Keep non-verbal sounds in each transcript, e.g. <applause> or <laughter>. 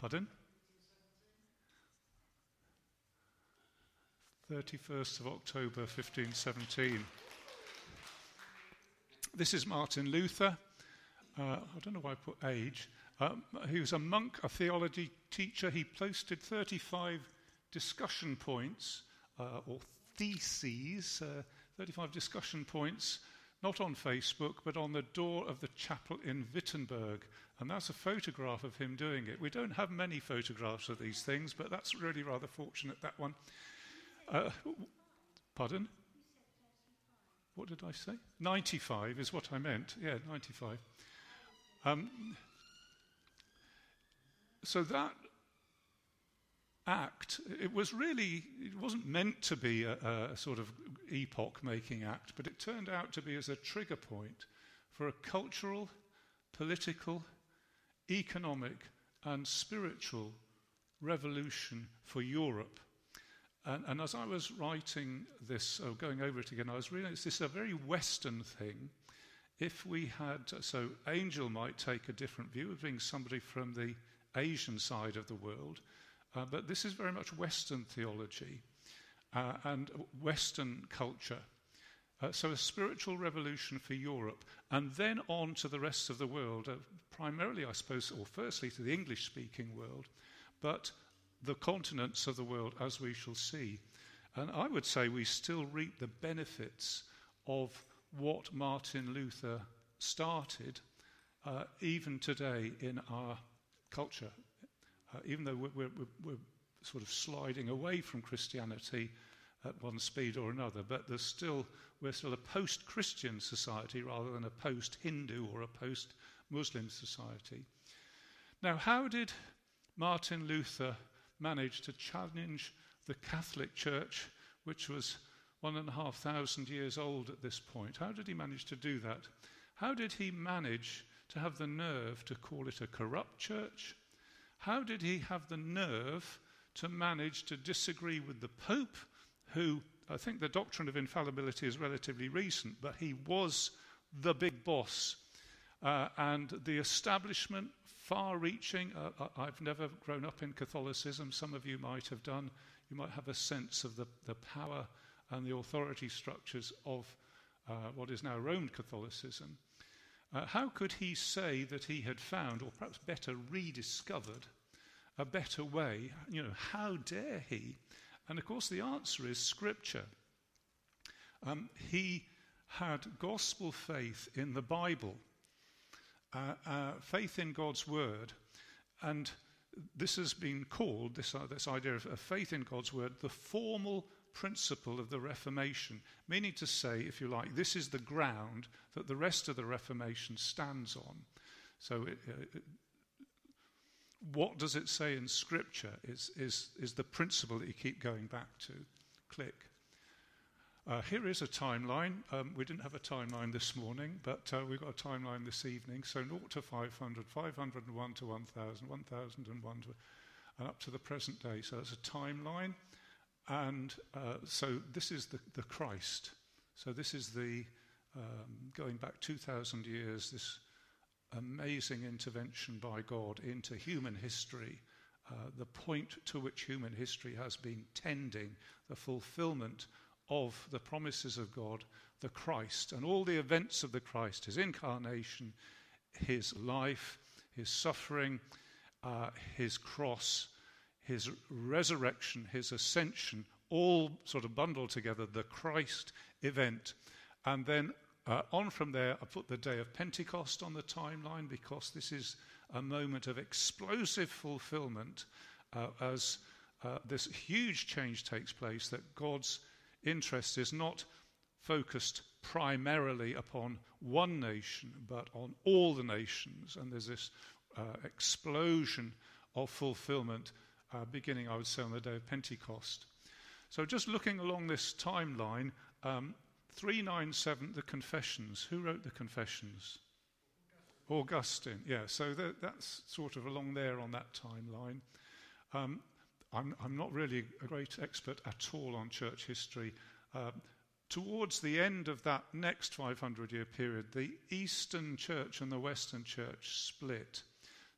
Pardon? 31st of October 1517. This is Martin Luther. Uh, I don't know why I put age. Um, he was a monk, a theology teacher. He posted 35 discussion points uh, or theses, uh, 35 discussion points, not on Facebook, but on the door of the chapel in Wittenberg. And that's a photograph of him doing it. We don't have many photographs of these things, but that's really rather fortunate, that one. Uh, pardon? What did I say? 95 is what I meant. Yeah, 95. Um, so that act, it was really, it wasn't meant to be a, a sort of epoch making act, but it turned out to be as a trigger point for a cultural, political, economic, and spiritual revolution for Europe. And, and, as I was writing this, or going over it again, I was realizing this is a very Western thing. If we had, so Angel might take a different view of being somebody from the Asian side of the world, uh, but this is very much Western theology uh, and Western culture. Uh, so, a spiritual revolution for Europe, and then on to the rest of the world, uh, primarily, I suppose, or firstly to the English speaking world, but the continents of the world, as we shall see. And I would say we still reap the benefits of what Martin Luther started, uh, even today in our culture, uh, even though we're, we're, we're, sort of sliding away from Christianity at one speed or another, but there's still, we're still a post Christian society rather than a post Hindu or a post Muslim society. Now, how did Martin Luther manage to challenge the Catholic Church, which was one and a half thousand years old at this point? How did he manage to do that? How did he manage to have the nerve to call it a corrupt church? How did he have the nerve to manage to disagree with the Pope, who I think the doctrine of infallibility is relatively recent, but he was the big boss. Uh, and the establishment, far reaching, uh, I've never grown up in Catholicism, some of you might have done. You might have a sense of the, the power and the authority structures of uh, what is now Roman Catholicism. Uh, how could he say that he had found, or perhaps better rediscovered, a better way? You know, how dare he? And of course, the answer is Scripture. Um, he had gospel faith in the Bible, uh, uh, faith in God's Word, and this has been called, this, uh, this idea of, of faith in God's Word, the formal principle of the Reformation, meaning to say, if you like, this is the ground that the rest of the Reformation stands on. So, it, uh, it, what does it say in Scripture is, is, is the principle that you keep going back to. Click. Uh, here is a timeline. Um, we didn't have a timeline this morning, but uh, we've got a timeline this evening. So 0 to 500, 501 to 1000, 1001 to, and up to the present day. So that's a timeline. And uh, so this is the, the Christ. So this is the, um, going back 2,000 years, this amazing intervention by God into human history, uh, the point to which human history has been tending, the fulfillment of the promises of God, the Christ, and all the events of the Christ, his incarnation, his life, his suffering, uh, his cross, his resurrection, his ascension, all sort of bundled together, the Christ event. And then uh, on from there, I put the day of Pentecost on the timeline because this is a moment of explosive fulfillment uh, as uh, this huge change takes place that God's interest is not focused primarily upon one nation, but on all the nations. And there's this uh, explosion of fulfillment uh, beginning, I would say, on the day of Pentecost. So, just looking along this timeline, um, 397, the Confessions. Who wrote the Confessions? Augustine. Augustine. Yeah, so that, that's sort of along there on that timeline. Um, I'm, I'm, not really a great expert at all on church history. Um, towards the end of that next 500 year period, the Eastern Church and the Western Church split.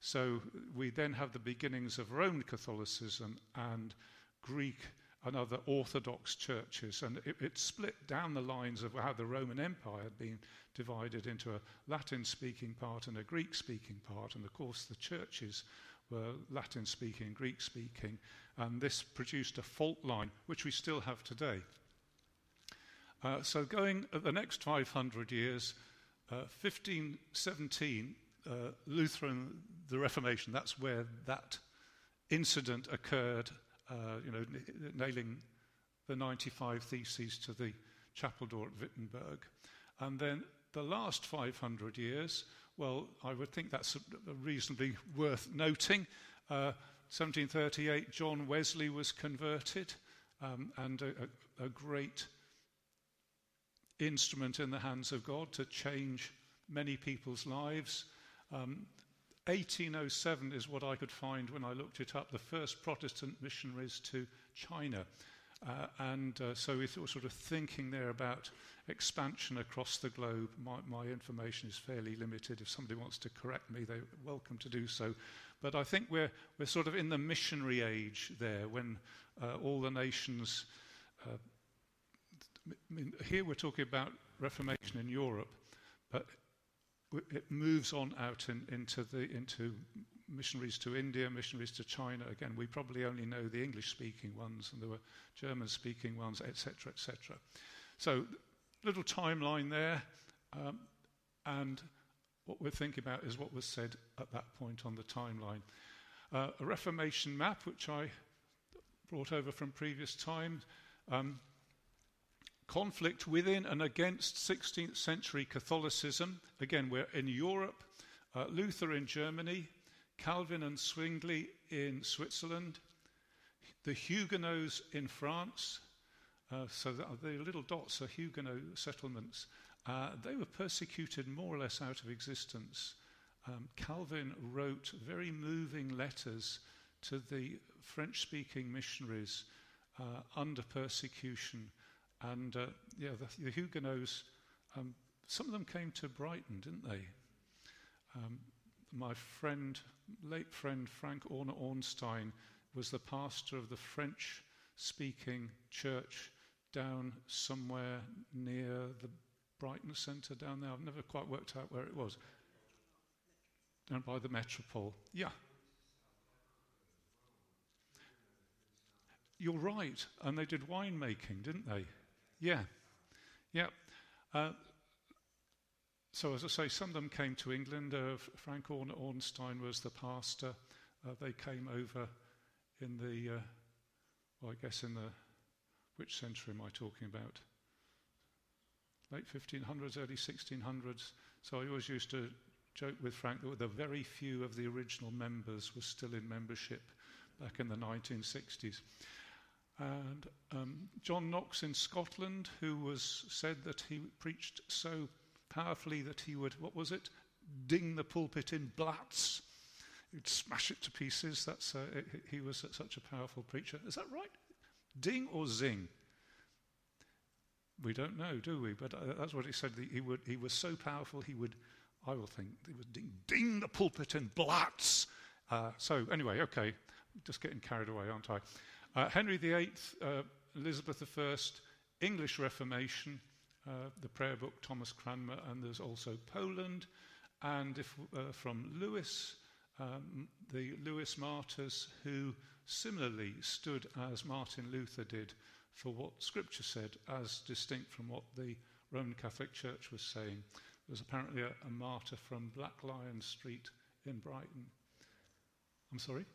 So we then have the beginnings of Roman Catholicism and Greek and other Orthodox churches. And it, it, split down the lines of how the Roman Empire had been divided into a Latin speaking part and a Greek speaking part. And of course, the churches were Latin speaking, Greek speaking. And this produced a fault line, which we still have today. Uh, so, going the next 500 years, uh, 1517, uh, Lutheran, the Reformation, that's where that incident occurred uh, you know, nailing the 95 theses to the chapel door at Wittenberg. And then the last 500 years, well, I would think that's reasonably worth noting. Uh, 1738, John Wesley was converted, um, and a, a, a, great instrument in the hands of God to change many people's lives. Um, 1807 is what I could find when I looked it up, the first Protestant missionaries to China. Uh, and uh, so we were sort of thinking there about expansion across the globe. My, my, information is fairly limited. If somebody wants to correct me, they're welcome to do so. But I think we're, we're sort of in the missionary age there when uh, all the nations. Uh, here we're talking about Reformation in Europe, but it moves on out in, into, the, into missionaries to India, missionaries to China. Again, we probably only know the English speaking ones, and there were German speaking ones, etc., etc. So, little timeline there. Um, and what we're thinking about is what was said at that point on the timeline. Uh, a Reformation map, which I brought over from previous times. Um, conflict within and against 16th century Catholicism. Again, we're in Europe, uh, Luther in Germany, Calvin and Zwingli in Switzerland, the Huguenots in France. Uh, so the, little dots are Huguenot settlements. Uh, they were persecuted more or less out of existence. Um, Calvin wrote very moving letters to the French speaking missionaries uh, under persecution and uh, yeah, the, the Huguenots, um, some of them came to Brighton, didn't they? Um, my friend, late friend Frank Orner Ornstein, was the pastor of the French speaking church down somewhere near the Brighton Centre down there. I've never quite worked out where it was. Down by the Metropole. Yeah. You're right. And they did winemaking, didn't they? Yeah, yeah. Uh, so, as I say, some of them came to England. Uh, Frank Orn- Ornstein was the pastor. Uh, they came over in the, uh, well, I guess in the, which century am I talking about? Late 1500s, early 1600s. So I always used to joke with Frank that the very few of the original members were still in membership back in the 1960s. And um, John Knox in Scotland, who was said that he preached so powerfully that he would, what was it, ding the pulpit in blats. He'd smash it to pieces. That's, uh, he was such a powerful preacher. Is that right? Ding or zing? We don't know, do we? But uh, that's what he said. He, would, he was so powerful, he would, I will think, he would ding, ding the pulpit in blats. Uh, so, anyway, okay, just getting carried away, aren't I? Uh, Henry VIII, uh, Elizabeth I, English Reformation, uh, the prayer book Thomas Cranmer, and there's also Poland. And if, uh, from Lewes, um, the Lewes martyrs, who similarly stood as Martin Luther did for what Scripture said, as distinct from what the Roman Catholic Church was saying. There's apparently a, a martyr from Black Lion Street in Brighton. I'm sorry?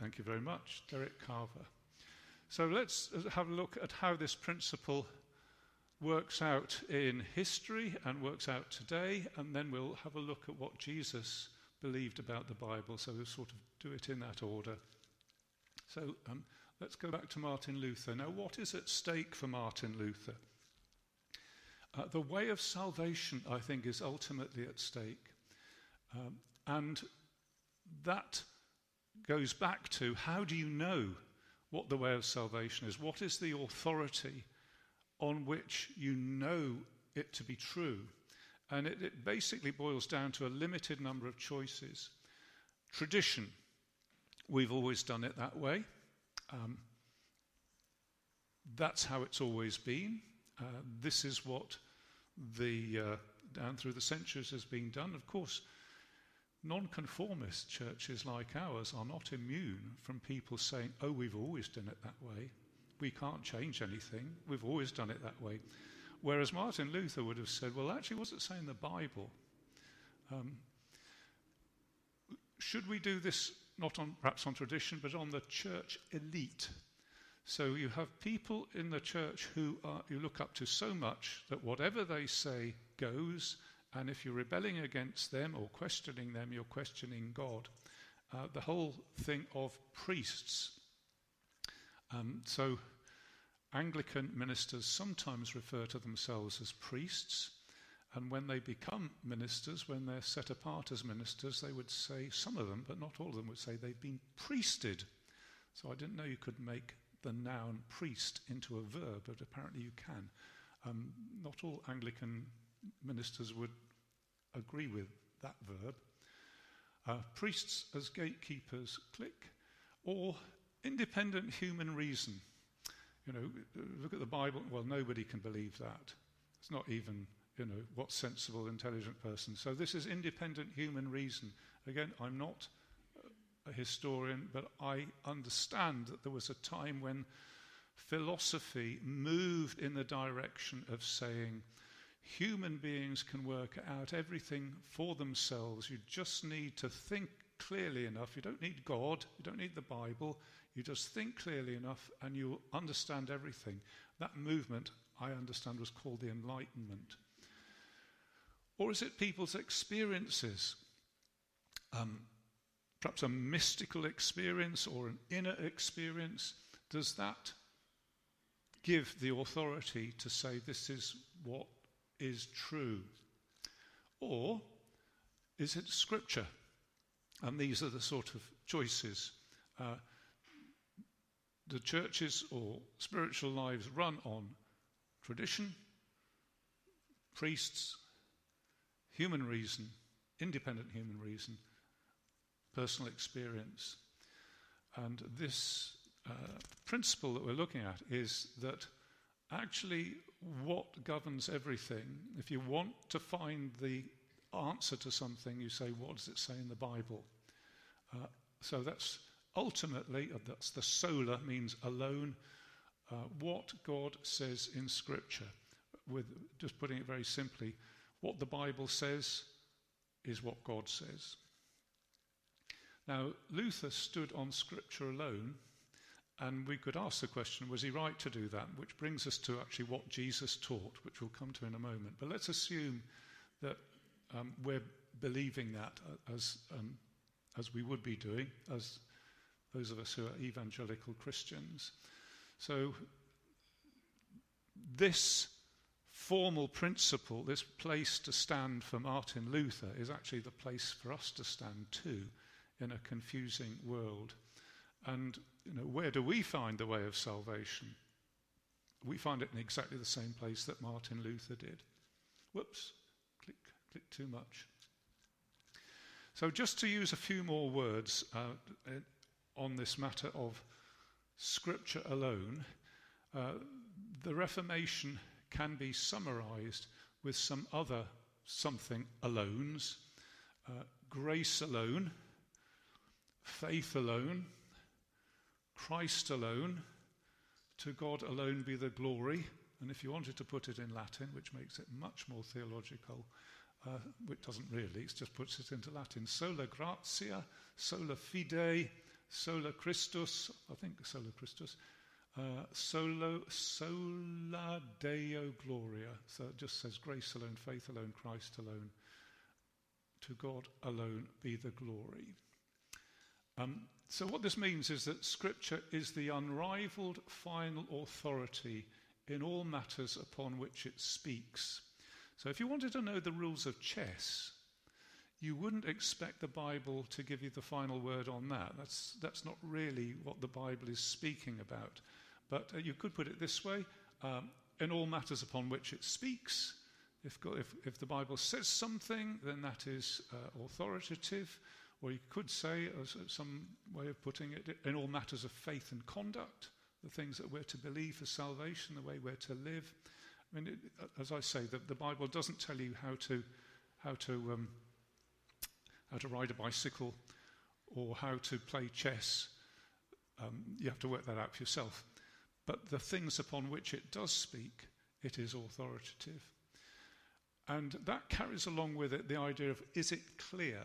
Thank you very much, Derek Carver. So let's have a look at how this principle works out in history and works out today, and then we'll have a look at what Jesus believed about the Bible. So we'll sort of do it in that order. So um, let's go back to Martin Luther. Now, what is at stake for Martin Luther? Uh, the way of salvation, I think, is ultimately at stake. Um, and that goes back to how do you know what the way of salvation is? What is the authority on which you know it to be true? And it, it basically boils down to a limited number of choices. Tradition, we've always done it that way. Um, that's how it's always been. Uh, this is what the uh, down through the centuries has been done. Of course, non-conformist churches like ours are not immune from people saying, "Oh, we've always done it that way. We can't change anything. We've always done it that way." Whereas Martin Luther would have said, "Well, actually, what's it say in the Bible? Um, should we do this not on perhaps on tradition, but on the church elite?" So you have people in the church who are, you look up to so much that whatever they say goes, and if you're rebelling against them or questioning them, you're questioning God. Uh, the whole thing of priests. Um, so Anglican ministers sometimes refer to themselves as priests. And when they become ministers, when they're set apart as ministers, they would say, some of them, but not all of them, would say they've been priested. So I didn't know you could make the noun priest into a verb, but apparently you can. Um, not all Anglican ministers would agree with that verb. Uh, priests as gatekeepers, click, or independent human reason. You know, look at the Bible. Well, nobody can believe that. It's not even, you know, what sensible, intelligent person. So this is independent human reason. Again, I'm not a historian, but I understand that there was a time when philosophy moved in the direction of saying human beings can work out everything for themselves. You just need to think clearly enough. You don't need God, you don't need the Bible. You just think clearly enough and you'll understand everything. That movement, I understand, was called the Enlightenment. Or is it people's experiences? Um, perhaps a mystical experience or an inner experience, does that give the authority to say this is what is true? Or is it scripture? And these are the sort of choices. Uh, the churches or spiritual lives run on tradition, priests, human reason, independent human reason, personal experience. And this uh, principle that we're looking at is that actually what governs everything, if you want to find the answer to something, you say, what does it say in the Bible? Uh, so that's ultimately, uh, that's the sola means alone, uh, what God says in Scripture. With just putting it very simply, what the Bible says is what God says. Now, Luther stood on Scripture alone, and we could ask the question was he right to do that? Which brings us to actually what Jesus taught, which we'll come to in a moment. But let's assume that um, we're believing that as, um, as we would be doing, as those of us who are evangelical Christians. So, this formal principle, this place to stand for Martin Luther, is actually the place for us to stand too in a confusing world. And you know, where do we find the way of salvation? We find it in exactly the same place that Martin Luther did. Whoops, click, click too much. So, just to use a few more words uh, on this matter of Scripture alone, uh, the Reformation can be summarized with some other something alones. Uh, grace alone, faith alone, Christ alone, to God alone be the glory. And if you wanted to put it in Latin, which makes it much more theological, uh, which doesn't really, it just puts it into Latin. Sola gratia, sola fide, sola Christus, I think sola Christus, uh, solo, sola Deo gloria. So it just says grace alone, faith alone, Christ alone. To God alone be the glory. Um, so, what this means is that Scripture is the unrivaled final authority in all matters upon which it speaks. So, if you wanted to know the rules of chess, you wouldn't expect the Bible to give you the final word on that. That's, that's not really what the Bible is speaking about. But uh, you could put it this way um, in all matters upon which it speaks, If, if, if the Bible says something, then that is uh, authoritative. Or you could say, as some way of putting it, in all matters of faith and conduct, the things that we're to believe for salvation, the way we're to live. I mean, it, as I say, the, the, Bible doesn't tell you how to, how to, um, how to ride a bicycle or how to play chess. Um, you have to work that out for yourself. But the things upon which it does speak, it is authoritative. And that carries along with it the idea of is it clear?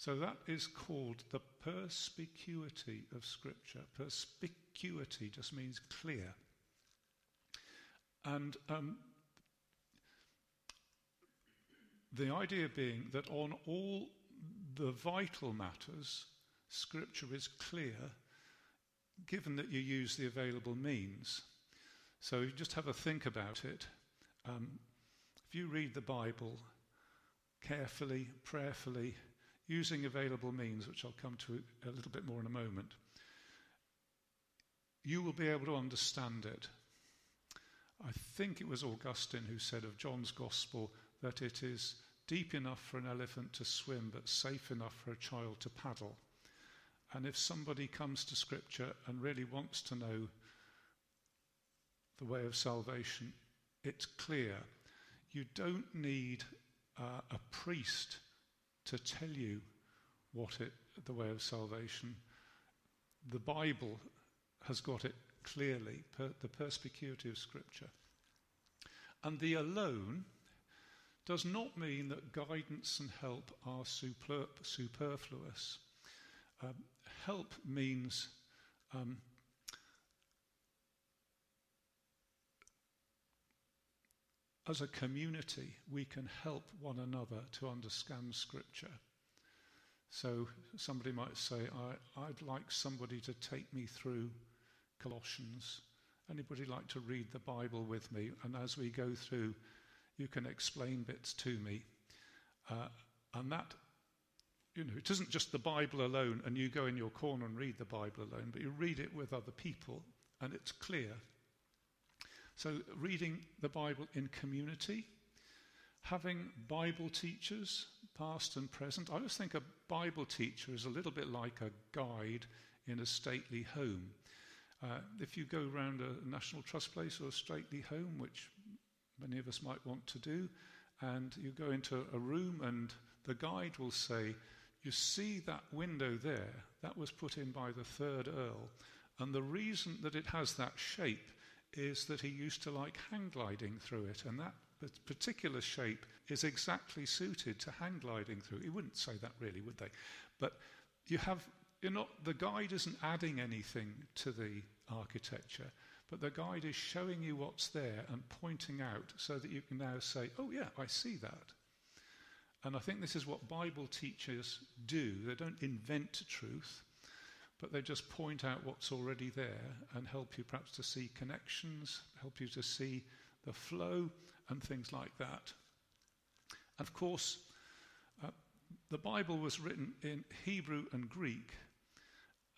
So that is called the perspicuity of Scripture. Perspicuity just means clear. And um, the idea being that on all the vital matters, Scripture is clear, given that you use the available means. So you just have a think about it. Um, if you read the Bible carefully, prayerfully, using available means, which I'll come to a little bit more in a moment, you will be able to understand it. I think it was Augustine who said of John's Gospel that it is deep enough for an elephant to swim, but safe enough for a child to paddle. And if somebody comes to Scripture and really wants to know the way of salvation, it's clear you don't need uh, a priest to tell you what it, the way of salvation. The Bible has got it clearly, per, the perspicuity of Scripture. And the alone does not mean that guidance and help are super, superfluous. Um, help means um, as a community, we can help one another to understand Scripture. So somebody might say, I, would like somebody to take me through Colossians. Anybody like to read the Bible with me? And as we go through, you can explain bits to me. Uh, and that, you know, it isn't just the Bible alone and you go in your corner and read the Bible alone, but you read it with other people and it's clear so, reading the Bible in community, having Bible teachers, past and present. I always think a Bible teacher is a little bit like a guide in a stately home. Uh, if you go around a National Trust place or a stately home, which many of us might want to do, and you go into a room and the guide will say, You see that window there? That was put in by the third Earl. And the reason that it has that shape is that he used to like hang gliding through it, and that particular shape is exactly suited to hang gliding through. You wouldn't say that really, would they? But you have, you're not, the guide isn't adding anything to the architecture, but the guide is showing you what's there and pointing out so that you can now say, oh, yeah, I see that. And I think this is what Bible teachers do. They don't invent truth, but they just point out what's already there and help you perhaps to see connections, help you to see the flow and things like that. And of course, uh, the Bible was written in Hebrew and Greek,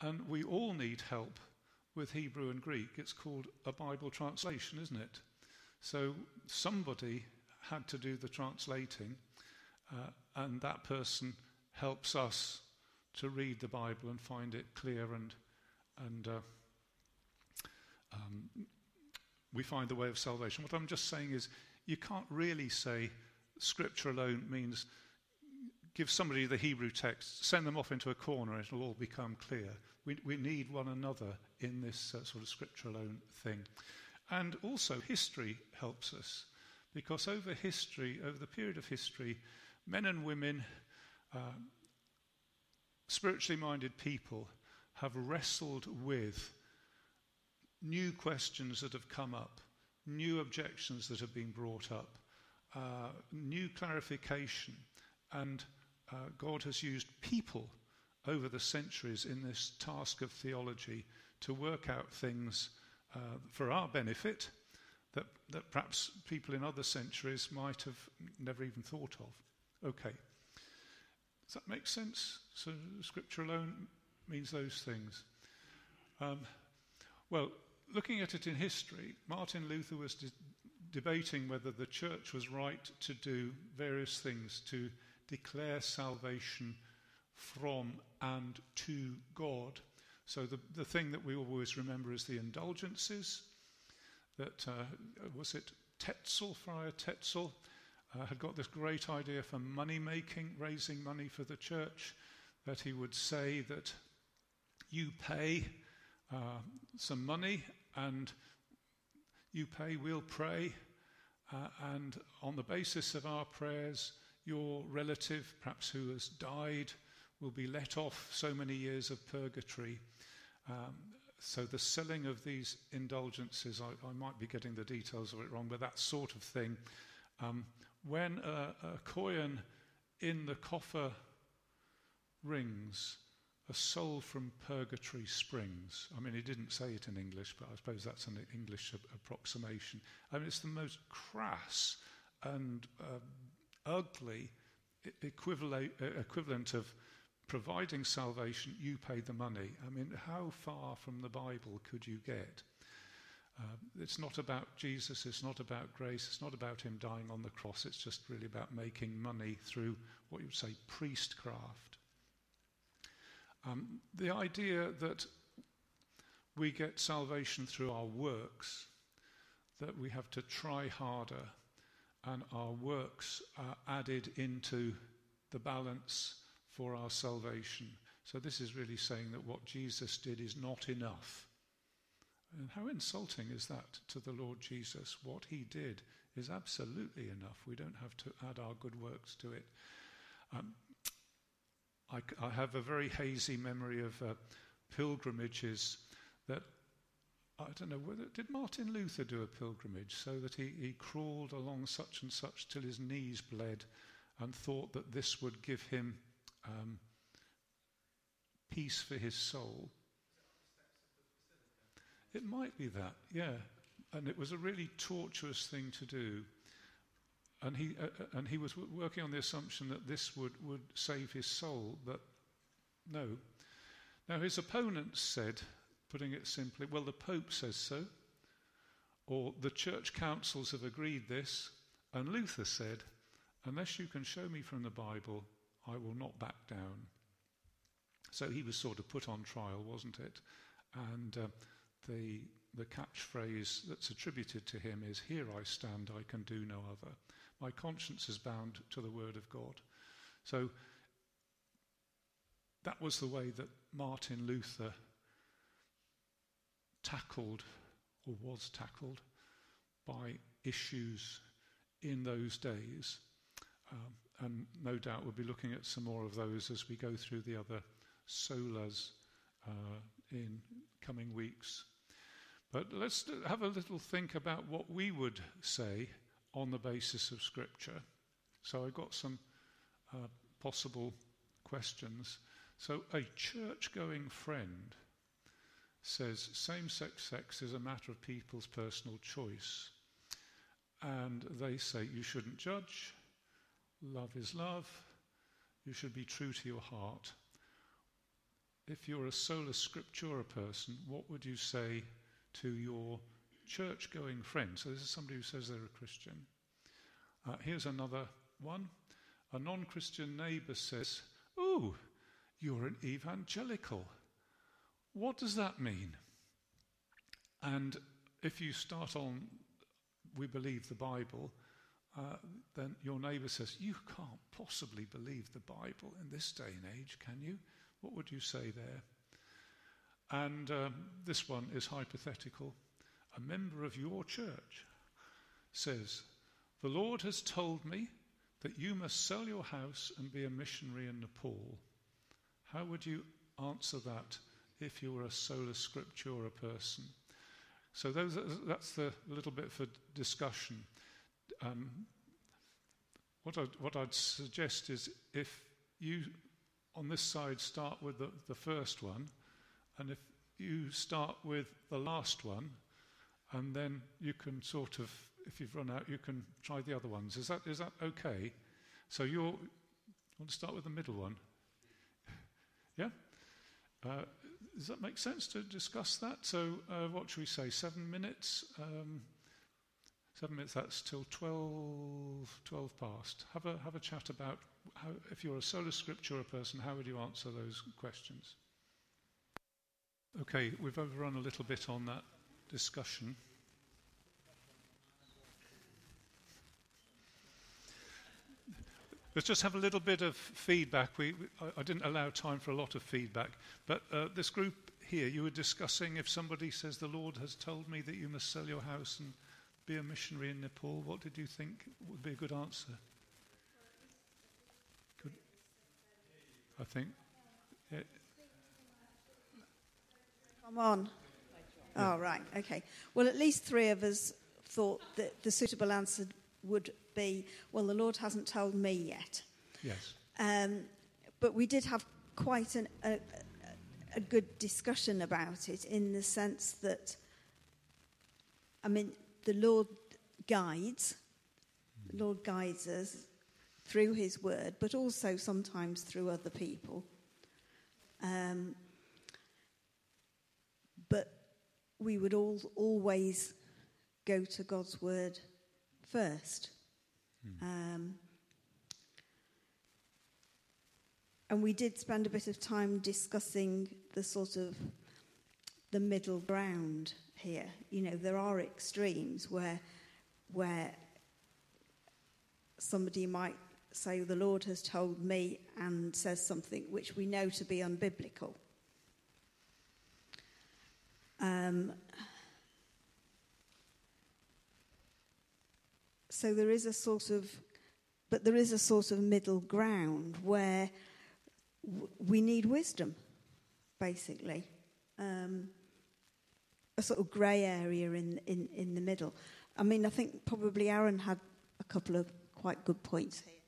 and we all need help with Hebrew and Greek. It's called a Bible translation, isn't it? So somebody had to do the translating, uh, and that person helps us to read the Bible and find it clear and, and uh, um, we find the way of salvation. What I'm just saying is, you can't really say Scripture alone means give somebody the Hebrew text, send them off into a corner, it'll all become clear. We, we need one another in this uh, sort of Scripture alone thing. And also, history helps us, because over history, over the period of history, men and women, uh, spiritually minded people have wrestled with new questions that have come up, new objections that have been brought up, uh, new clarification. And uh, God has used people over the centuries in this task of theology to work out things uh, for our benefit that, that perhaps people in other centuries might have never even thought of. Okay. Does that make sense? So, scripture alone means those things. Um, well, looking at it in history, Martin Luther was de- debating whether the church was right to do various things to declare salvation from and to God. So the, the thing that we always remember is the indulgences. That uh, was it Tetzel, Friar Tetzel, uh, had got this great idea for money making, raising money for the church, that he would say that you pay uh, some money and you pay, we'll pray, uh, and on the basis of our prayers, your relative, perhaps who has died, will be let off so many years of purgatory. Um, so the selling of these indulgences, I, I, might be getting the details of it wrong, but that sort of thing. Um, when a, a coin in the coffer rings, a soul from purgatory springs. I mean, he didn't say it in English, but I suppose that's an English approximation. I mean, it's the most crass and uh, ugly equivalent, uh, equivalent of providing salvation, you pay the money. I mean, how far from the Bible could you get? Uh, it's not about Jesus, it's not about grace, it's not about him dying on the cross, it's just really about making money through what you would say priestcraft. Um, the idea that we get salvation through our works, that we have to try harder, and our works are added into the balance for our salvation. So, this is really saying that what Jesus did is not enough. And how insulting is that to the Lord Jesus? What he did is absolutely enough. We don't have to add our good works to it. Um, I, I, have a very hazy memory of uh, pilgrimages that I don't know whether did Martin Luther do a pilgrimage so that he, he crawled along such and such till his knees bled and thought that this would give him um, peace for his soul. It might be that, yeah. And it was a really tortuous thing to do. And he, uh, uh and he was working on the assumption that this would, would save his soul, but no. Now, his opponents said, putting it simply, well, the Pope says so, or the church councils have agreed this, and Luther said, unless you can show me from the Bible, I will not back down. So he was sort of put on trial, wasn't it? And uh, the, the catchphrase that's attributed to him is, Here I stand, I can do no other. My conscience is bound to the word of God. So that was the way that Martin Luther tackled or was tackled by issues in those days. Um, and no doubt we'll be looking at some more of those as we go through the other solas uh, in coming weeks. But let's have a little think about what we would say on the basis of Scripture. So I've got some uh, possible questions. So, a church going friend says same sex sex is a matter of people's personal choice. And they say you shouldn't judge, love is love, you should be true to your heart. If you're a sola scriptura person, what would you say to your church going friend? So, this is somebody who says they're a Christian. Uh, here's another one. A non Christian neighbor says, Oh, you're an evangelical. What does that mean? And if you start on, we believe the Bible, uh, then your neighbor says, You can't possibly believe the Bible in this day and age, can you? What would you say there? And um, this one is hypothetical. A member of your church says, The Lord has told me that you must sell your house and be a missionary in Nepal. How would you answer that if you were a sola scriptura person? So those, that's the little bit for discussion. Um, what, I'd, what I'd suggest is if you on this side start with the, the first one, and if you start with the last one, and then you can sort of, if you've run out, you can try the other ones. Is that, is that okay? So you're, you want to start with the middle one? <laughs> yeah? Uh, does that make sense to discuss that? So, uh, what should we say? Seven minutes? Um, seven minutes, that's till 12, 12 past. Have a, have a chat about how, if you're a sola scriptura person, how would you answer those questions? Okay, we've overrun a little bit on that discussion. Let's just have a little bit of feedback. We, we I, didn't allow time for a lot of feedback, but uh, this group here, you were discussing if somebody says, The Lord has told me that you must sell your house and be a missionary in Nepal, what did you think would be a good answer? I think. Yeah. Come on. Oh, right. Okay. Well, at least three of us thought that the suitable answer would be, well, the Lord hasn't told me yet. Yes. Um, but we did have quite an, a, a good discussion about it in the sense that, I mean, the Lord guides, the Lord guides us through His Word, but also sometimes through other people. Um, but we would all always go to God's Word first. Hmm. Um, and we did spend a bit of time discussing the sort of the middle ground here. You know, there are extremes where where somebody might say the Lord has told me and says something which we know to be unbiblical. Um, So there is a sort of, but there is a sort of middle ground where w- we need wisdom, basically. Um, a sort of grey area in, in, in the middle. I mean, I think probably Aaron had a couple of quite good points here.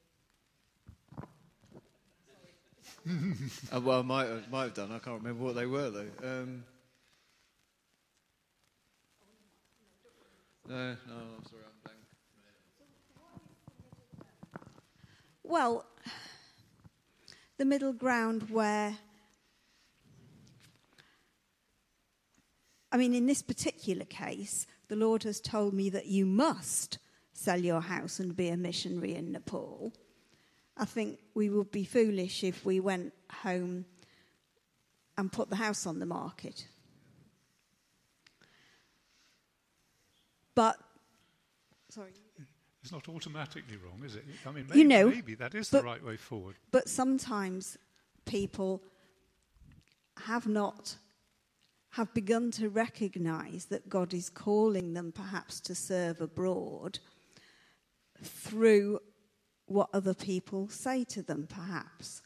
<laughs> uh, well, I might, might have done. I can't remember what they were, though. Um, no, no, I'm sorry. I'm blank. Well, the middle ground where, I mean, in this particular case, the Lord has told me that you must sell your house and be a missionary in Nepal. I think we would be foolish if we went home and put the house on the market. But, sorry. It's not automatically wrong, is it? I mean, maybe, you know, maybe that is but, the right way forward. But sometimes people have not have begun to recognize that God is calling them perhaps to serve abroad through what other people say to them, perhaps.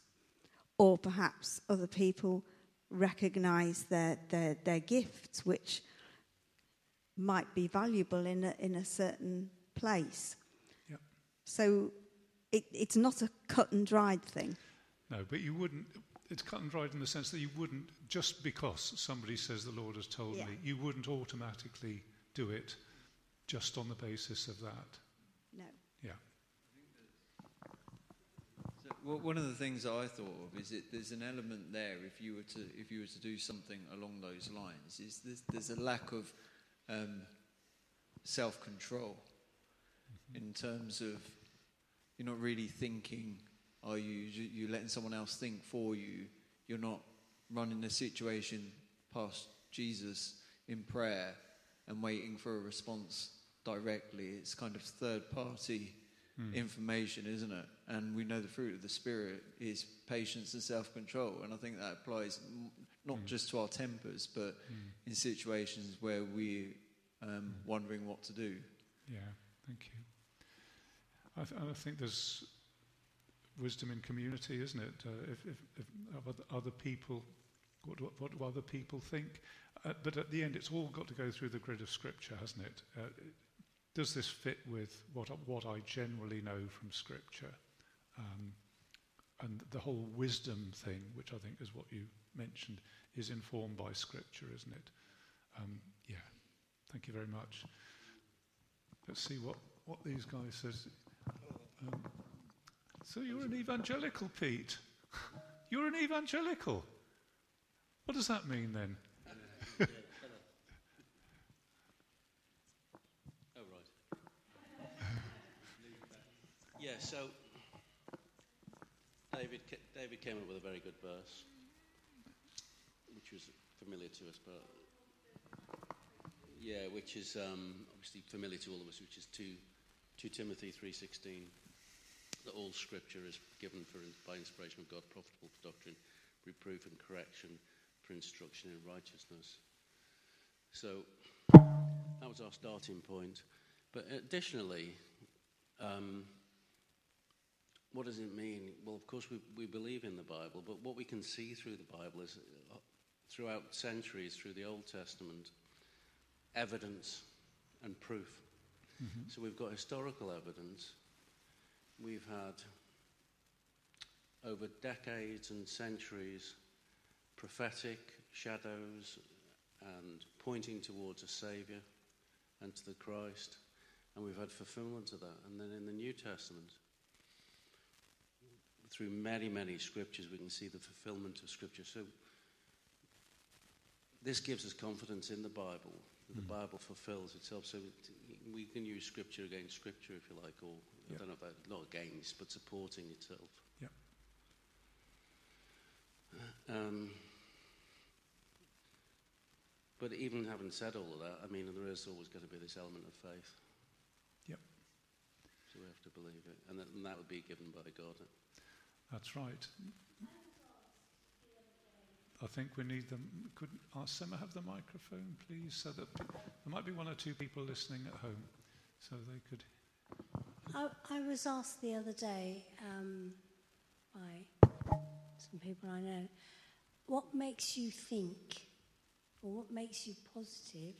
Or perhaps other people recognize their, their, their gifts, which might be valuable in a, in a certain place. So it, it's not a cut and dried thing. No, but you wouldn't. It's cut and dried in the sense that you wouldn't just because somebody says the Lord has told yeah. me, you wouldn't automatically do it just on the basis of that. No. Yeah. So, well, one of the things I thought of is that there's an element there. If you were to if you were to do something along those lines, is there's, there's a lack of um, self control mm-hmm. in terms of you're not really thinking, are you? You're letting someone else think for you. You're not running the situation past Jesus in prayer and waiting for a response directly. It's kind of third party mm. information, isn't it? And we know the fruit of the Spirit is patience and self control. And I think that applies not mm. just to our tempers, but mm. in situations where we're um, wondering what to do. Yeah, thank you. I, th- I think there's wisdom in community, isn't it? Uh, if, if, if other people, what, what, what do other people think? Uh, but at the end, it's all got to go through the grid of Scripture, hasn't it? Uh, does this fit with what, what I generally know from Scripture? Um, and the whole wisdom thing, which I think is what you mentioned, is informed by Scripture, isn't it? Um, yeah. Thank you very much. Let's see what, what these guys says. Um, so you're an evangelical, Pete. <laughs> You're an evangelical. What does that mean then? <laughs> oh, right. <laughs> Yeah, so David, David came up with a very good verse, which was familiar to us, but yeah, which is um, obviously familiar to all of us, which is 2, 2 Timothy 3.16, that all scripture is given for, by inspiration of God, profitable for doctrine, reproof and correction, for instruction in righteousness. So that was our starting point. But additionally, um, what does it mean? Well, of course, we, we believe in the Bible, but what we can see through the Bible is throughout centuries, through the Old Testament, evidence and proof. Mm-hmm. So we've got historical evidence. We've had over decades and centuries prophetic shadows and pointing towards a Saviour and to the Christ. And we've had fulfillment of that. And then in the New Testament, through many, many scriptures, we can see the fulfillment of Scripture. So this gives us confidence in the Bible. The mm. Bible fulfills itself. So we can use Scripture against Scripture, if you like, or I don't know about not against, but supporting itself. Yeah. Um, but even having said all of that, I mean, there is always going to be this element of faith. Yep. So we have to believe it, and that, and that would be given by God. That's right. I think we need them. Could Sema have the microphone, please, so that there might be one or two people listening at home, so they could. I, I was asked the other day um, by some people I know, what makes you think, or what makes you positive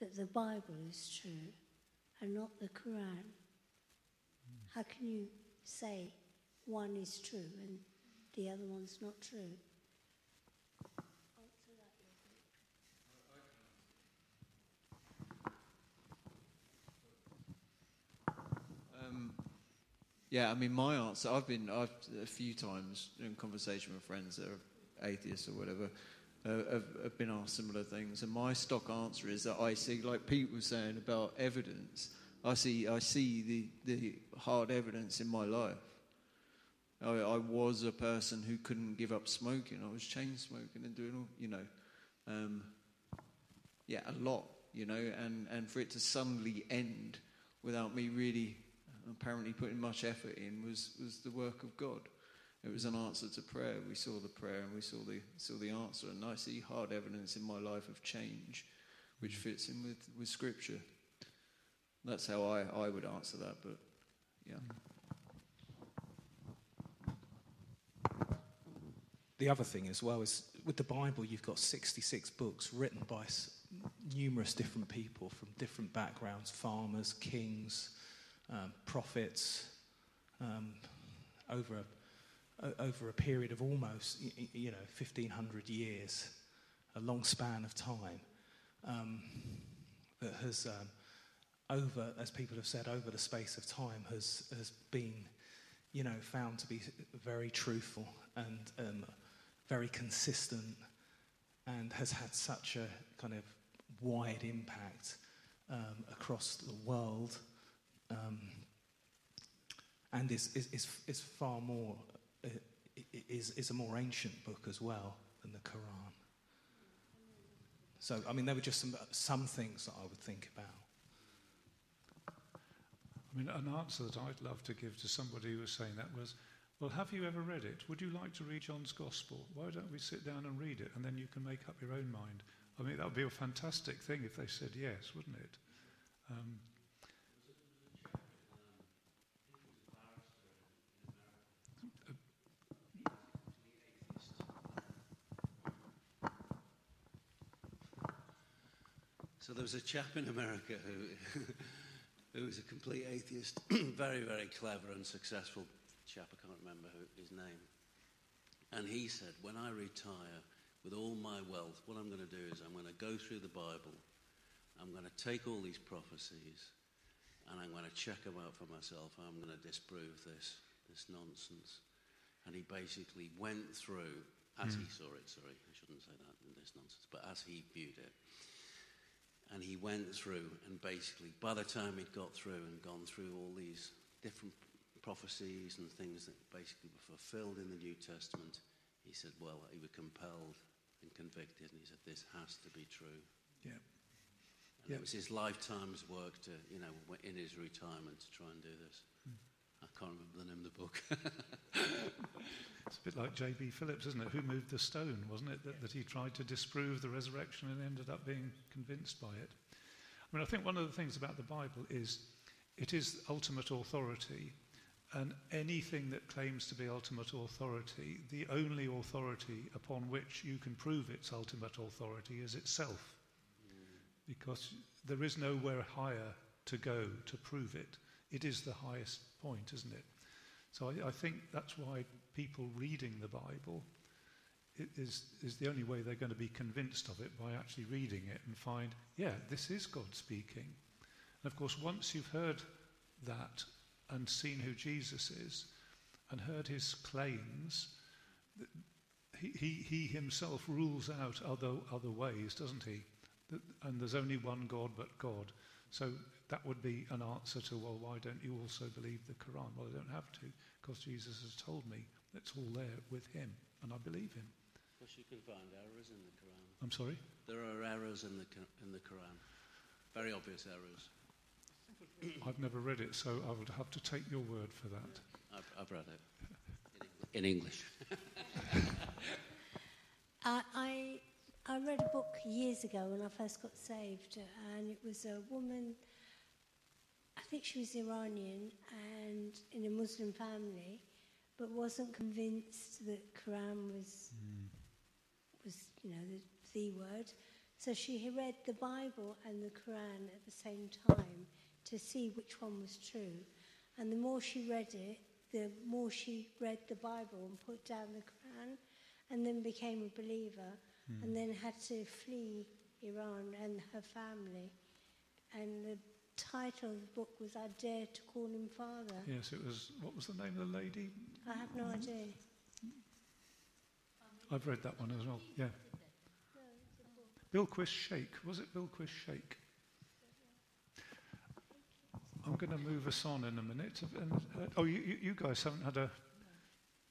that the Bible is true and not the Quran? How can you say one is true and the other one's not true? Yeah, I mean, my answer. I've been I've, a few times in conversation with friends that are atheists or whatever. Uh, have, have, been asked similar things, and my stock answer is that I see, like Pete was saying about evidence. I see, I see the, the hard evidence in my life. I, I, was a person who couldn't give up smoking. I was chain smoking and doing all, you know, um, yeah, a lot, you know, and, and for it to suddenly end without me really apparently putting much effort in was, was the work of God. It was an answer to prayer. We saw the prayer and we saw the, saw the answer. And I see hard evidence in my life of change, which mm. fits in with, with Scripture. That's how I, I would answer that, but yeah. Mm. The other thing as well is with the Bible, you've got 66 books written by numerous different people from different backgrounds farmers, kings, um, prophets, um, over, a, over a period of almost, you know, 1,500 years, a long span of time, um, that has, um, over, as people have said, over the space of time, has, has been, you know, found to be very truthful and um, very consistent and has had such a kind of wide impact um, across the world um, and is, is, is, is far more, uh, is, is a more ancient book as well than the Quran. So, I mean, there were just some, some things that I would think about. I mean, an answer that I'd love to give to somebody who was saying that was, well, have you ever read it? Would you like to read John's Gospel? Why don't we sit down and read it and then you can make up your own mind? I mean, that would be a fantastic thing if they said yes, wouldn't it? Um, So there was a chap in America who, <laughs> who was a complete atheist, <clears throat> very, very clever and successful chap. I can't remember who, his name. And he said, when I retire with all my wealth, what I'm going to do is I'm going to go through the Bible. I'm going to take all these prophecies and I'm going to check them out for myself. I'm going to disprove this, this nonsense. And he basically went through, as mm. he saw it, sorry, I shouldn't say that, this nonsense, but as he viewed it, and he went through, and basically, by the time he'd got through and gone through all these different prophecies and things that basically were fulfilled in the New Testament, he said, well, he was compelled and convicted, and he said, this has to be true. Yeah. And Yeah. it was his lifetime's work to, you know, in his retirement to try and do this. I can't remember the name of the book. <laughs> It's a bit like J.B. Phillips, isn't it? Who moved the stone, wasn't it? That, that he tried to disprove the resurrection and ended up being convinced by it. I mean, I think one of the things about the Bible is it is ultimate authority, and anything that claims to be ultimate authority, the only authority upon which you can prove its ultimate authority is itself. Mm. Because there is nowhere higher to go to prove it. It is the highest point, isn't it? So I, I think that's why people reading the Bible is, is the only way they're going to be convinced of it by actually reading it and find, yeah, this is God speaking. And of course, once you've heard that and seen who Jesus is and heard his claims, he, he, he himself rules out other, other ways, doesn't he? And there's only one God but God. So that would be an answer to, well, why don't you also believe the Quran? Well, I don't have to, because Jesus has told me it's all there with him, and I believe him. Of course, you can find errors in the Quran. I'm sorry? There are errors in the, in the Quran, very obvious errors. <clears throat> I've never read it, so I would have to take your word for that. I've, I've read it in English. <laughs> Uh, I, I, I read a book years ago when I first got saved, and it was a woman, I think she was Iranian and in a Muslim family, but wasn't convinced that Quran was, hmm. was you know, the, the word. So she read the Bible and the Quran at the same time to see which one was true. And the more she read it, the more she read the Bible and put down the Quran and then became a believer and then had to flee Iran and her family. And the title of the book was I Dare to Call Him Father. Yes, it was, what was the name of the lady? I have no idea. I've read that one as well, yeah. Bilquis Sheikh, was it Bilquis Sheikh? I'm going to move us on in a minute. And, uh, oh, you, you- you guys haven't had a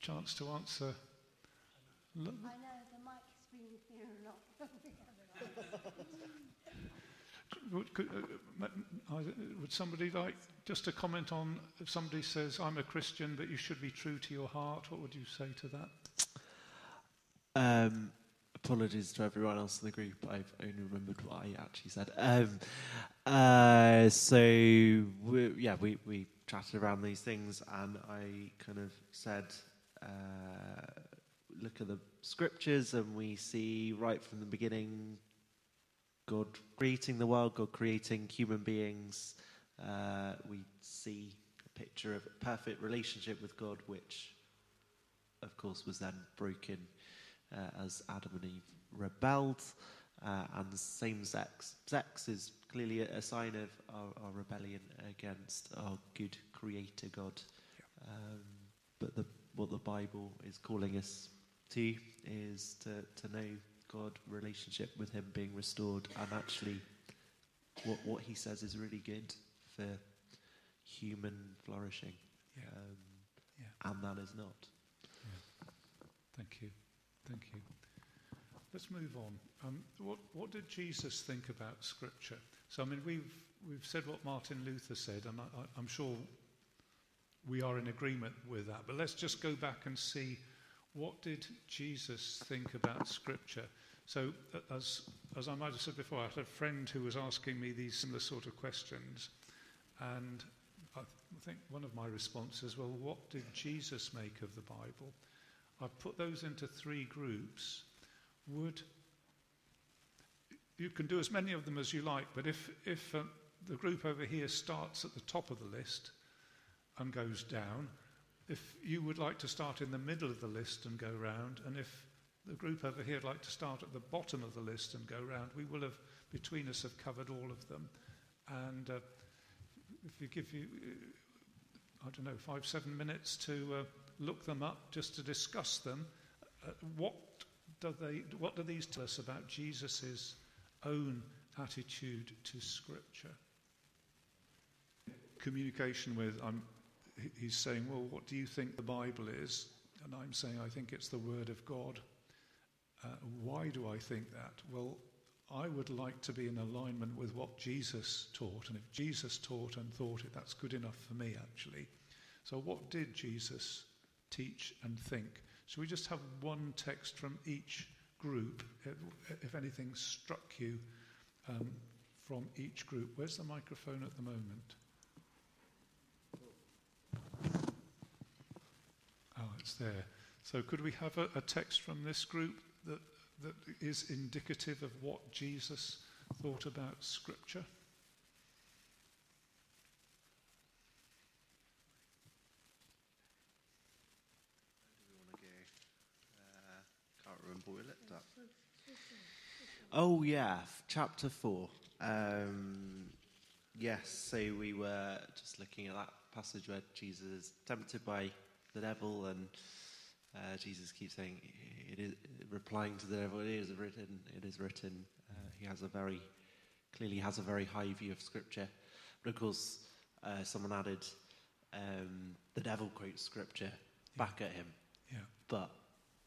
chance to answer. I know the mic has been here a lot. Uh, would somebody like just to comment on if somebody says, I'm a Christian, but you should be true to your heart? What would you say to that? Um, apologies to everyone else in the group. I've only remembered what I actually said. Um, uh, so we, yeah, we we chatted around these things, and I kind of said, uh, look at the scriptures, and we see right from the beginning, God creating the world, God creating human beings. Uh, we see a picture of a perfect relationship with God, which, of course, was then broken uh, as Adam and Eve rebelled, uh, and same sex. Sex is clearly a, sign of our, our rebellion against our good Creator God. Um, but the, what the Bible is calling us to is to, to know God, relationship with Him being restored, and actually what, what He says is really good for human flourishing. Yeah. Um, Yeah. And that is not. Thank you. Thank you. Let's move on. Um, what, what did Jesus think about Scripture? So, I mean, we've, we've said what Martin Luther said, and I, I, I'm sure we are in agreement with that. But let's just go back and see what did Jesus think about Scripture. So, as, as I might have said before, I had a friend who was asking me these similar sort of questions, and I th- think one of my responses, was, well, what did Jesus make of the Bible? I've put those into three groups. Would you can do as many of them as you like, but if if uh, the group over here starts at the top of the list and goes down, if you would like to start in the middle of the list and go round, and if the group over here would like to start at the bottom of the list and go round, we will have between us have covered all of them. And uh, if you give you, uh, I don't know, five seven minutes to uh, look them up, just to discuss them, uh, what do they? What do these tell us about Jesus's own attitude to Scripture? Communication with, he- he's saying, Well, what do you think the Bible is? And I'm saying, I think it's the Word of God. Uh, why do I think that? Well, I would like to be in alignment with what Jesus taught. And if Jesus taught and thought it, that's good enough for me, actually. So, what did Jesus teach and think? Should we just have one text from each group, if, if anything struck you um, from each group? Where's the microphone at the moment? It's there. So, could we have a, a text from this group that, that is indicative of what Jesus thought about Scripture? Oh yeah, chapter four. Um, yes, so we were just looking at that passage where Jesus is tempted by the devil, and uh, Jesus keeps saying, "It is," replying to the devil, "It is written. It is written." Uh, he has a very clearly has a very high view of Scripture, but of course, uh, someone added, um, "The devil quotes Scripture back at him." Yeah. but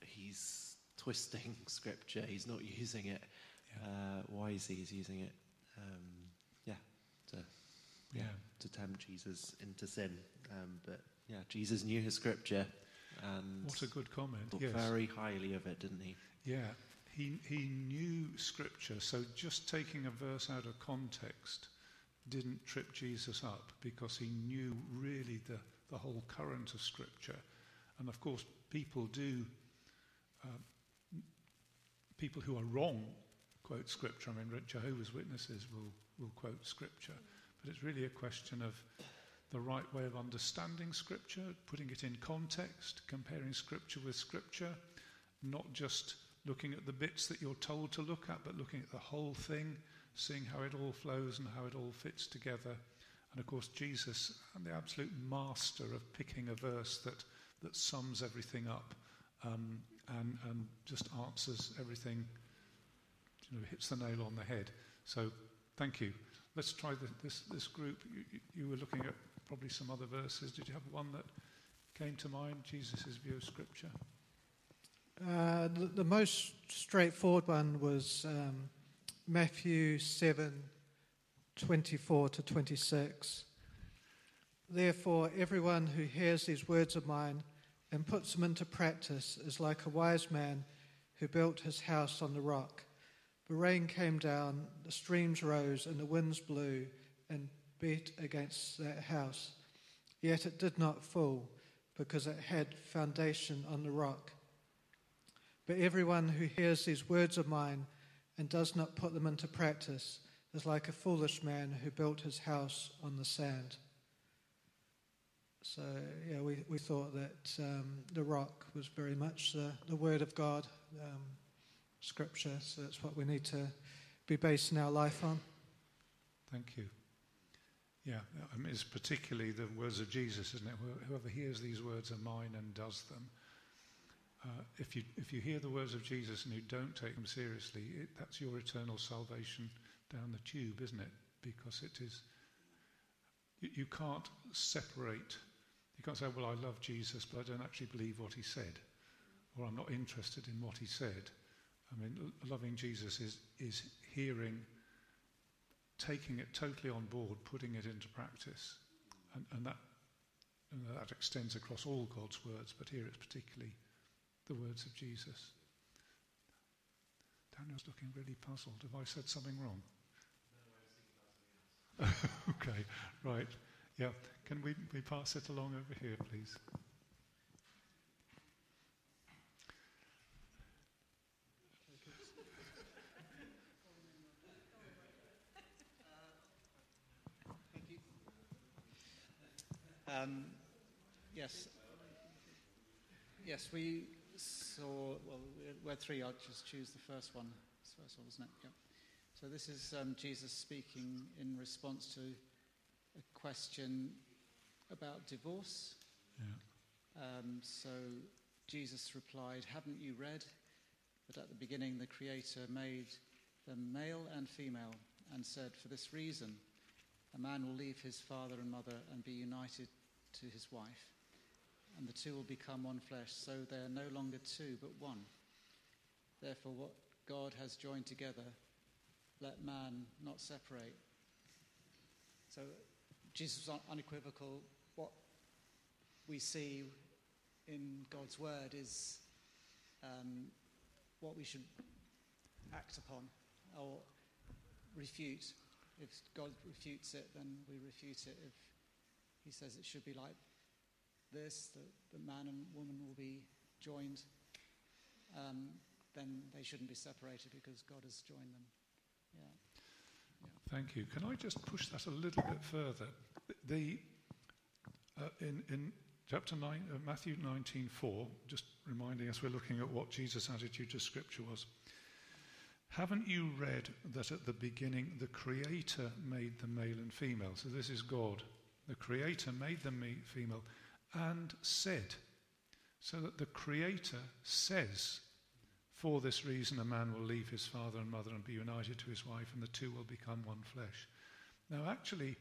he's twisting <laughs> scripture. He's not using it Yeah. uh, wisely. He's using it, um, yeah, to Yeah. to tempt Jesus into sin. Um, but yeah, Jesus knew his scripture and What a good comment. thought Yes. very highly of it, didn't he? Yeah, he, he knew Scripture, so just taking a verse out of context didn't trip Jesus up because he knew really the, the whole current of Scripture. And of course, people do, uh, people who are wrong quote Scripture. I mean, Jehovah's Witnesses will, will quote Scripture, but it's really a question of the right way of understanding Scripture, putting it in context, comparing Scripture with Scripture, not just looking at the bits that you're told to look at, but looking at the whole thing, seeing how it all flows and how it all fits together. And of course, Jesus, the absolute master of picking a verse that, that sums everything up um, and, and just answers everything, you know, hits the nail on the head. So, thank you. Let's try the, this, this group. You, you- you were looking at probably some other verses. Did you have one that came to mind, Jesus' view of Scripture? Uh, the, the most straightforward one was um, Matthew 7 24 to 26. Therefore, everyone who hears these words of mine and puts them into practice is like a wise man who built his house on the rock. The rain came down, the streams rose, and the winds blew and beat against that house. Yet it did not fall, because it had foundation on the rock. But everyone who hears these words of mine and does not put them into practice is like a foolish man who built his house on the sand. So, yeah, we, we thought that um, the rock was very much the, the Word of God, um, Scripture. So that's what we need to be basing our life on. Thank you. Yeah, I mean, it's particularly the words of Jesus, isn't it? Whoever hears these words of mine and does them. Uh, if, you, if you hear the words of Jesus and you don't take them seriously, it, that's your eternal salvation down the tube, isn't it? Because it is. You, you can't separate. You can't say, well, I love Jesus, but I don't actually believe what he said, or I'm not interested in what he said. I mean, loving Jesus is, is hearing taking it totally on board, putting it into practice. And, and, that, and that extends across all God's words, but here it's particularly the words of Jesus. Daniel's looking really puzzled. Have I said something wrong? <laughs> okay, right. Yeah. Can we, we pass it along over here, please? Um, yes. Yes, we saw, well, we- we're three. I'll just choose the first one. It's the first one, wasn't it? Yeah. So this is um, Jesus speaking in response to a question about divorce. Yeah. Um, so Jesus replied, Haven't you read that at the beginning the Creator made them male and female and said, For this reason, a man will leave his father and mother and be united to his wife, and the two will become one flesh. So they are no longer two, but one. Therefore, what God has joined together, let man not separate. So Jesus was unequivocal. What we see in God's word is um, what we should act upon or refute. If God refutes it, then we refute it. If He says it should be like this, that the man and woman will be joined, um, then they shouldn't be separated because God has joined them. Yeah. Thank you. Can I just push that a little bit further? The, uh, in, in chapter 9, uh, Matthew 19:4, just reminding us we're looking at what Jesus' attitude to Scripture was. Haven't you read that at the beginning the Creator made the male and female? So this is God. The Creator made them female and said, so that the Creator says, for this reason a man will leave his father and mother and be united to his wife, and the two will become one flesh. Now, actually,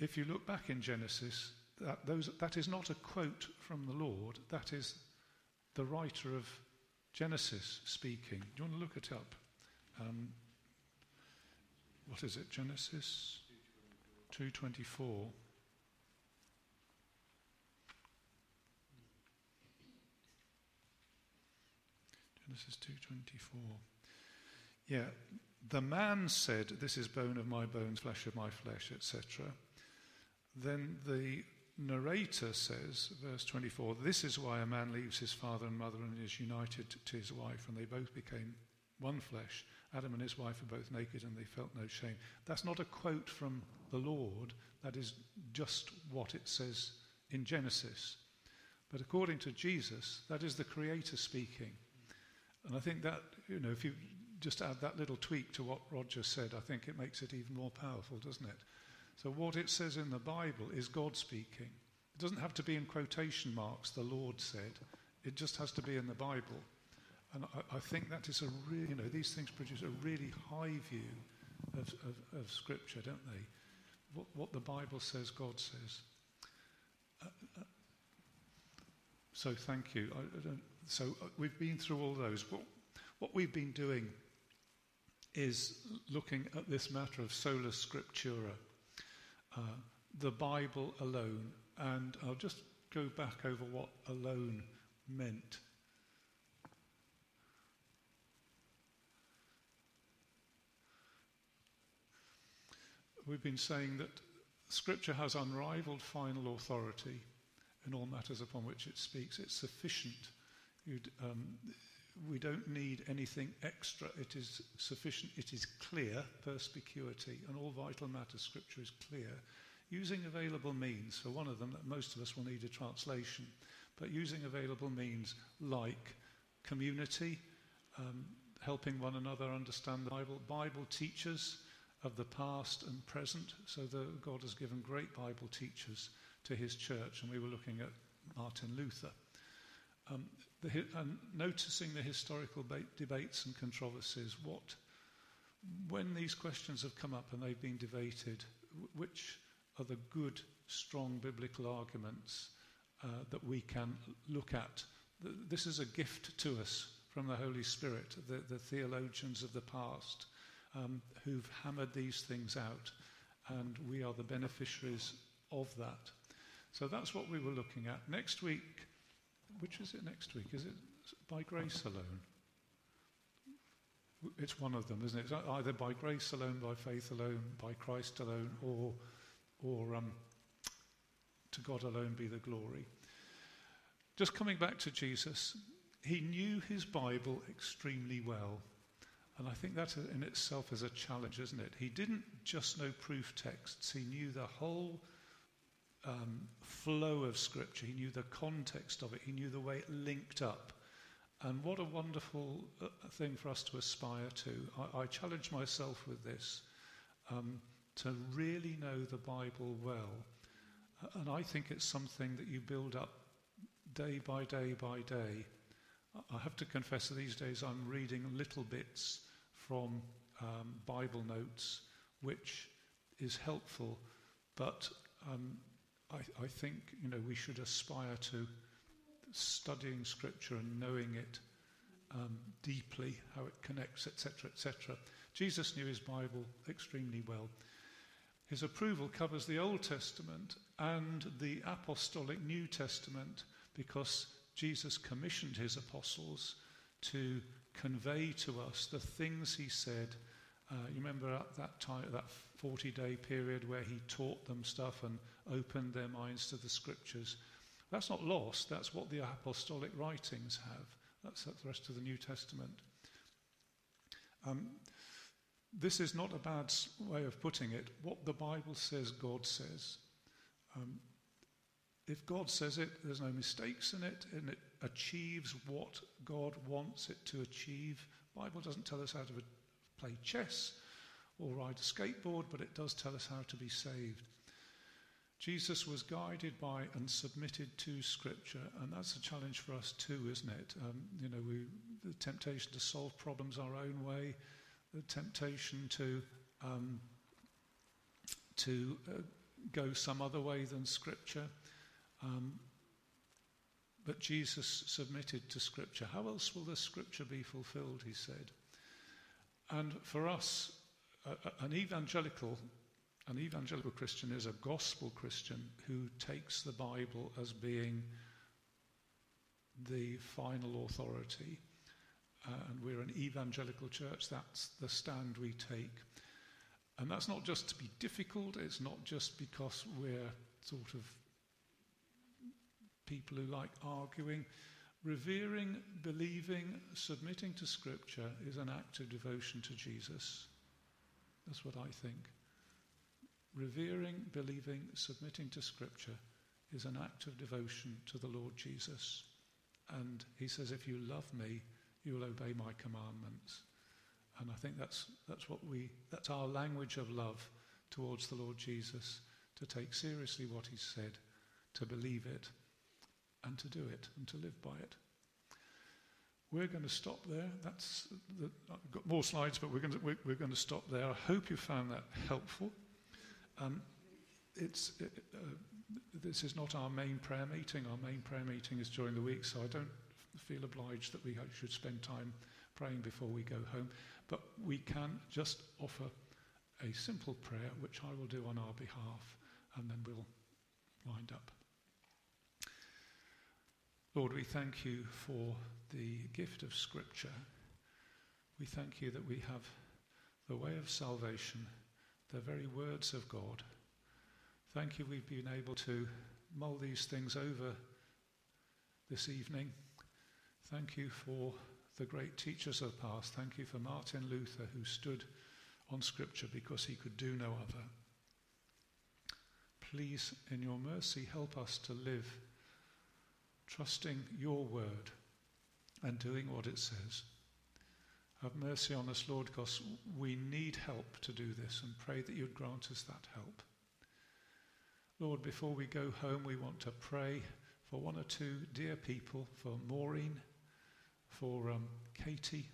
if you look back in Genesis, that, those, that is not a quote from the Lord, that is the writer of Genesis speaking. Do you want to look it up? Um, what is it? Genesis 224. Genesis 2:24. Yeah, the man said, "This is bone of my bones, flesh of my flesh," etc. Then the narrator says, verse 24, "This is why a man leaves his father and mother and is united to his wife, and they both became one flesh. Adam and his wife were both naked and they felt no shame. That's not a quote from the Lord, that is just what it says in Genesis. But according to Jesus, that is the Creator speaking. And I think that, you know, if you just add that little tweak to what Roger said, I think it makes it even more powerful, doesn't it? So what it says in the Bible is God speaking. It doesn't have to be in quotation marks, the Lord said. It just has to be in the Bible. And I, I think that is a really, you know, these things produce a really high view of, of, of Scripture, don't they? What, what, the Bible says, God says. Uh, uh, so thank you. I, I so uh, we've been through all those. What, what we've been doing is looking at this matter of sola scriptura, uh, the Bible alone. And I'll just go back over what alone meant. We've been saying that Scripture has unrivaled final authority in all matters upon which it speaks. It's sufficient um, we don't need anything extra. It is sufficient. It is clear, perspicuity, and all vital matters. Scripture is clear. Using available means, for one of them, that most of us will need a translation, but using available means like community, um, helping one another understand the Bible, Bible teachers of the past and present. So the, God has given great Bible teachers to his church, and we were looking at Martin Luther. Um, the, and noticing the historical debates and controversies, what, when these questions have come up and they've been debated, which are the good, strong biblical arguments uh, that we can look at? This is a gift to us from the Holy Spirit, the, the theologians of the past um, who've hammered these things out, and we are the beneficiaries of that. So that's what we were looking at. Next week, which is it next week? Is it by grace alone? It's one of them, isn't it? It's either by grace alone, by faith alone, by Christ alone, or, or um, to God alone be the glory. Just coming back to Jesus, he knew his Bible extremely well. And I think that in itself is a challenge, isn't it? He didn't just know proof texts, he knew the whole um, flow of Scripture. He knew the context of it. He knew the way it linked up. And what a wonderful uh, thing for us to aspire to. I, I challenge myself with this um, to really know the Bible well. And I think it's something that you build up day by day by day. I have to confess that these days I'm reading little bits from um, Bible notes, which is helpful, but um, I, I think you know we should aspire to studying Scripture and knowing it um, deeply, how it connects, etc., etc. Jesus knew his Bible extremely well. His approval covers the Old Testament and the Apostolic New Testament because Jesus commissioned his apostles to convey to us the things he said. Uh, you remember at that time, that 40 day period where he taught them stuff and opened their minds to the scriptures. That's not lost, that's what the apostolic writings have. That's, the rest of the New Testament. Um, this is not a bad way of putting it. What the Bible says, God says. Um, if God says it, there's no mistakes in it, and it achieves what God wants it to achieve. Bible doesn't tell us how to play chess or ride a skateboard, but it does tell us how to be saved. Jesus was guided by and submitted to Scripture, and that's a challenge for us too, isn't it? Um, you know, we, the temptation to solve problems our own way, the temptation to um, to uh, go some other way than Scripture. Um, but Jesus submitted to Scripture. How else will the Scripture be fulfilled, he said. And for us, an evangelical, an evangelical Christian is a gospel Christian who takes the Bible as being the final authority. Uh, and we're an evangelical church. That's the stand we take. And that's not just to be difficult, it's not just because we're sort of people who like arguing. Revering, believing, submitting to Scripture is an act of devotion to Jesus. That's what I think. Revering, believing, submitting to Scripture is an act of devotion to the Lord Jesus. And he says, if you love me, you will obey my commandments. And I think that's, that's what we, that's our language of love towards the Lord Jesus, to take seriously what he said, to believe it, and to do it, and to live by it. We're going to stop there. That's the, I've got more slides, but we're going to, we're, we're going to stop there. I hope you found that helpful. Um, it's, it, uh, this is not our main prayer meeting. Our main prayer meeting is during the week, so I don't feel obliged that we should spend time praying before we go home. But we can just offer a simple prayer, which I will do on our behalf, and then we'll wind up. Lord, we thank you for the gift of Scripture. We thank you that we have the way of salvation, the very words of God. Thank you we've been able to mull these things over this evening. Thank you for the great teachers of the past. Thank you for Martin Luther, who stood on Scripture because he could do no other. Please, in your mercy, help us to live trusting your word and doing what it says. Have mercy on us, Lord, because we need help to do this and pray that you'd grant us that help. Lord, before we go home, we want to pray for one or two dear people, for Maureen, for um, Katie,